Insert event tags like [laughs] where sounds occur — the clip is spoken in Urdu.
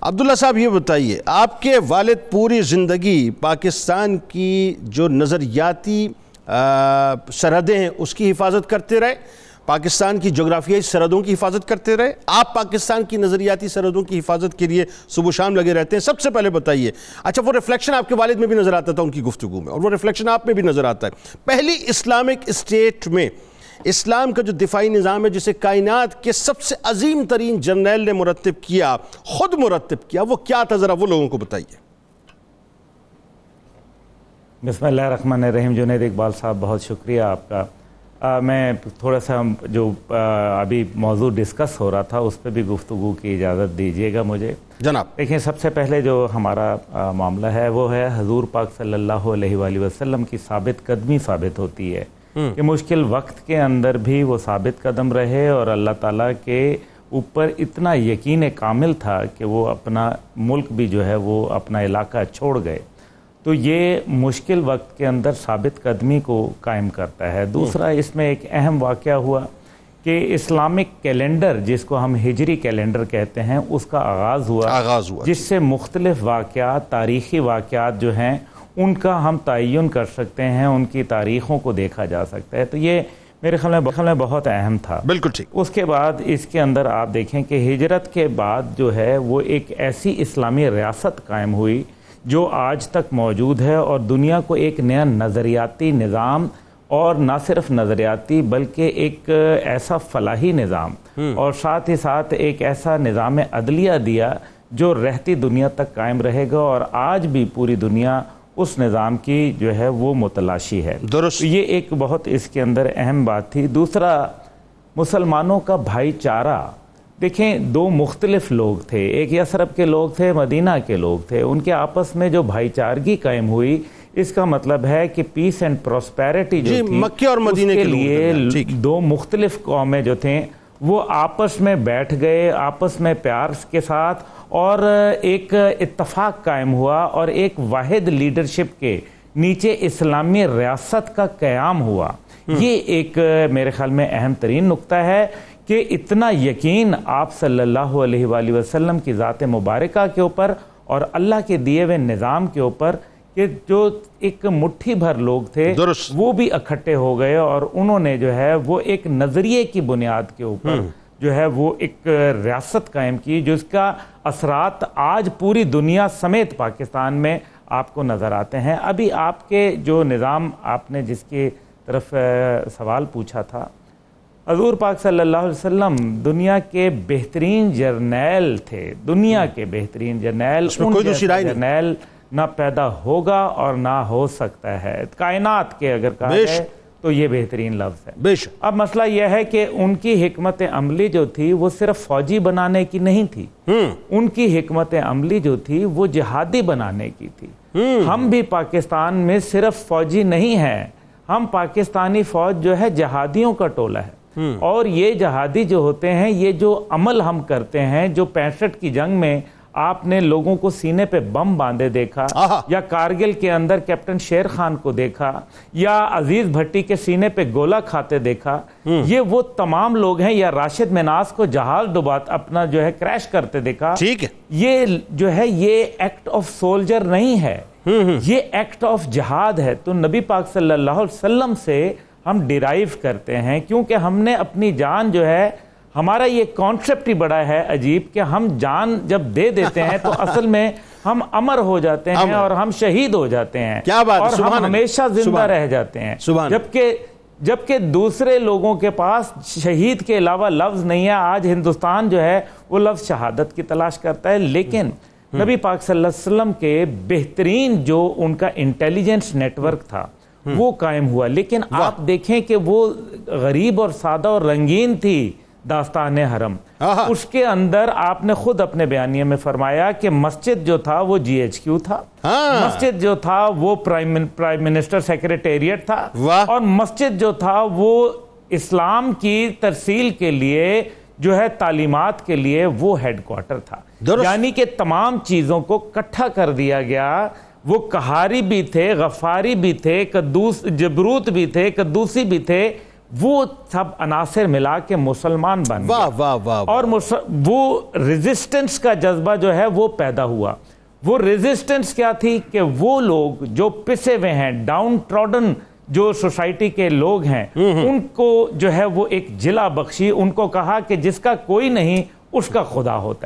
عبداللہ صاحب یہ بتائیے، آپ کے والد پوری زندگی پاکستان کی جو نظریاتی سرحدیں ہیں، اس کی حفاظت کرتے رہے، پاکستان کی جغرافیائی سرحدوں کی حفاظت کرتے رہے، آپ پاکستان کی نظریاتی سرحدوں کی حفاظت کے لیے صبح شام لگے رہتے ہیں، سب سے پہلے بتائیے۔ اچھا وہ ریفلیکشن آپ کے والد میں بھی نظر آتا تھا ان کی گفتگو میں، اور وہ ریفلیکشن آپ میں بھی نظر آتا ہے۔ پہلی اسلامک اسٹیٹ میں اسلام کا جو دفاعی نظام ہے جسے کائنات کے سب سے عظیم ترین جرنیل نے مرتب کیا خود مرتب کیا وہ کیا تھا ذرا وہ لوگوں کو بتائیے۔ بسم اللہ الرحمن الرحیم۔ جنید اقبال صاحب بہت شکریہ آپ کا۔ میں تھوڑا سا جو ابھی موضوع ڈسکس ہو رہا تھا اس پہ بھی گفتگو کی اجازت دیجیے گا مجھے۔ جناب۔ دیکھیں سب سے پہلے جو ہمارا معاملہ ہے وہ ہے حضور پاک صلی اللہ علیہ وآلہ وسلم کی ثابت قدمی ثابت ہوتی ہے۔ کہ مشکل وقت کے اندر بھی وہ ثابت قدم رہے اور اللہ تعالیٰ کے اوپر اتنا یقین کامل تھا کہ وہ اپنا ملک بھی جو ہے وہ اپنا علاقہ چھوڑ گئے۔ تو یہ مشکل وقت کے اندر ثابت قدمی کو قائم کرتا ہے۔ دوسرا اس میں ایک اہم واقعہ ہوا کہ اسلامک کیلنڈر جس کو ہم ہجری کیلنڈر کہتے ہیں اس کا آغاز ہوا۔ آغاز ہوا۔ جس سے مختلف واقعات تاریخی واقعات جو ہیں ان کا ہم تعین کر سکتے ہیں ان کی تاریخوں کو دیکھا جا سکتا ہے۔ تو یہ میرے خیال میں بہت اہم تھا۔ بالکل ٹھیک۔ اس کے بعد اس کے اندر آپ دیکھیں کہ ہجرت کے بعد جو ہے وہ ایک ایسی اسلامی ریاست قائم ہوئی جو آج تک موجود ہے اور دنیا کو ایک نیا نظریاتی نظام اور نہ صرف نظریاتی بلکہ ایک ایسا فلاحی نظام اور ساتھ ہی ساتھ ایک ایسا نظام عدلیہ دیا جو رہتی دنیا تک قائم رہے گا اور آج بھی پوری دنیا اس نظام کی جو ہے وہ متلاشی ہے۔ درست۔ یہ ایک بہت اس کے اندر اہم بات تھی۔ دوسرا مسلمانوں کا بھائی چارہ۔ دیکھیں دو مختلف لوگ تھے۔ ایک یسرب کے لوگ تھے مدینہ کے لوگ تھے۔ ان کے آپس میں جو بھائی چارگی قائم ہوئی اس کا مطلب ہے کہ پیس اینڈ پروسپیرٹی جو جی تھی مکہ اور مدینہ کے کے لیے دو مختلف قومیں جو تھیں وہ آپس میں بیٹھ گئے آپس میں پیار کے ساتھ اور ایک اتفاق قائم ہوا اور ایک واحد لیڈرشپ کے نیچے اسلامی ریاست کا قیام ہوا۔ یہ ایک میرے خیال میں اہم ترین نقطہ ہے کہ اتنا یقین آپ صلی اللہ علیہ وآلہ وسلم کی ذات مبارکہ کے اوپر اور اللہ کے دیے ہوئے نظام کے اوپر کہ جو ایک مٹھی بھر لوگ تھے درست۔ وہ بھی اکٹھے ہو گئے اور انہوں نے جو ہے وہ ایک نظریے کی بنیاد کے اوپر جو ہے وہ ایک ریاست قائم کی جس کا اثرات آج پوری دنیا سمیت پاکستان میں آپ کو نظر آتے ہیں۔ ابھی آپ کے جو نظام آپ نے جس کی طرف سوال پوچھا تھا حضور پاک صلی اللہ علیہ وسلم دنیا کے بہترین جرنیل تھے۔ دنیا کے بہترین جرنیل جرنیل نہ پیدا ہوگا اور نہ ہو سکتا ہے۔ کائنات کے اگر کہا جائے تو یہ بہترین لفظ ہے۔ اب مسئلہ یہ ہے کہ ان کی حکمت عملی جو تھی وہ صرف فوجی بنانے کی نہیں تھی۔ ان کی حکمت عملی جو تھی وہ جہادی بنانے کی تھی۔ ہم بھی پاکستان میں صرف فوجی نہیں ہیں۔ ہم پاکستانی فوج جو ہے جہادیوں کا ٹولہ ہے۔ اور یہ جہادی جو ہوتے ہیں یہ جو عمل ہم کرتے ہیں جو پینسٹھ کی جنگ میں آپ نے لوگوں کو سینے پہ بم باندھے دیکھا یا کارگل کے اندر کیپٹن شیر خان کو دیکھا یا عزیز بھٹی کے سینے پہ گولا کھاتے دیکھا یہ وہ تمام لوگ ہیں یا راشد مناس کو جہاز ڈبات اپنا جو ہے کریش کرتے دیکھا۔ یہ جو ہے یہ ایکٹ آف سولجر نہیں ہے۔ یہ ایکٹ آف جہاد ہے۔ تو نبی پاک صلی اللہ علیہ وسلم سے ہم ڈیرائیو کرتے ہیں کیونکہ ہم نے اپنی جان جو ہے ہمارا یہ کانسیپٹ ہی بڑا ہے عجیب کہ ہم جان جب دے دیتے ہیں تو [laughs] اصل میں ہم امر ہو جاتے ہیں اور ہم شہید ہو جاتے ہیں کیا بات اور ہم ہمیشہ زندہ رہ جاتے ہیں۔ جبکہ جبکہ دوسرے لوگوں کے پاس شہید کے علاوہ لفظ نہیں ہے آج ہندوستان جو ہے وہ لفظ شہادت کی تلاش کرتا ہے۔ لیکن نبی پاک صلی اللہ علیہ وسلم کے بہترین جو ان کا انٹیلیجنس نیٹ ورک تھا وہ قائم ہوا۔ لیکن آپ دیکھیں کہ وہ غریب اور سادہ اور رنگین تھی۔ داستان حرم۔ اس کے اندر آپ نے خود اپنے بیانیے میں فرمایا کہ مسجد جو تھا وہ جی ایچ کیو تھا۔ مسجد جو تھا وہ پرائم منسٹر سیکریٹریٹ تھا۔ اور مسجد جو تھا وہ اسلام کی ترسیل کے لیے جو ہے تعلیمات کے لیے وہ ہیڈ کوارٹر تھا۔ یعنی کہ تمام چیزوں کو کٹھا کر دیا گیا۔ وہ کہاری بھی تھے غفاری بھی تھے قدوس جبروت بھی تھے قدوسی بھی تھے۔ وہ سب عناصر ملا کے مسلمان بن واہ واہ واہ اور وہ ریزسٹنس کا جذبہ جو ہے وہ پیدا ہوا۔ وہ ریزسٹنس کیا تھی کہ وہ لوگ جو پسے ہوئے ہیں ڈاؤن ٹراڈن جو سوسائٹی کے لوگ ہیں ان کو جو ہے وہ ایک جلا بخشی ان کو کہا کہ جس کا کوئی نہیں اس کا خدا ہوتا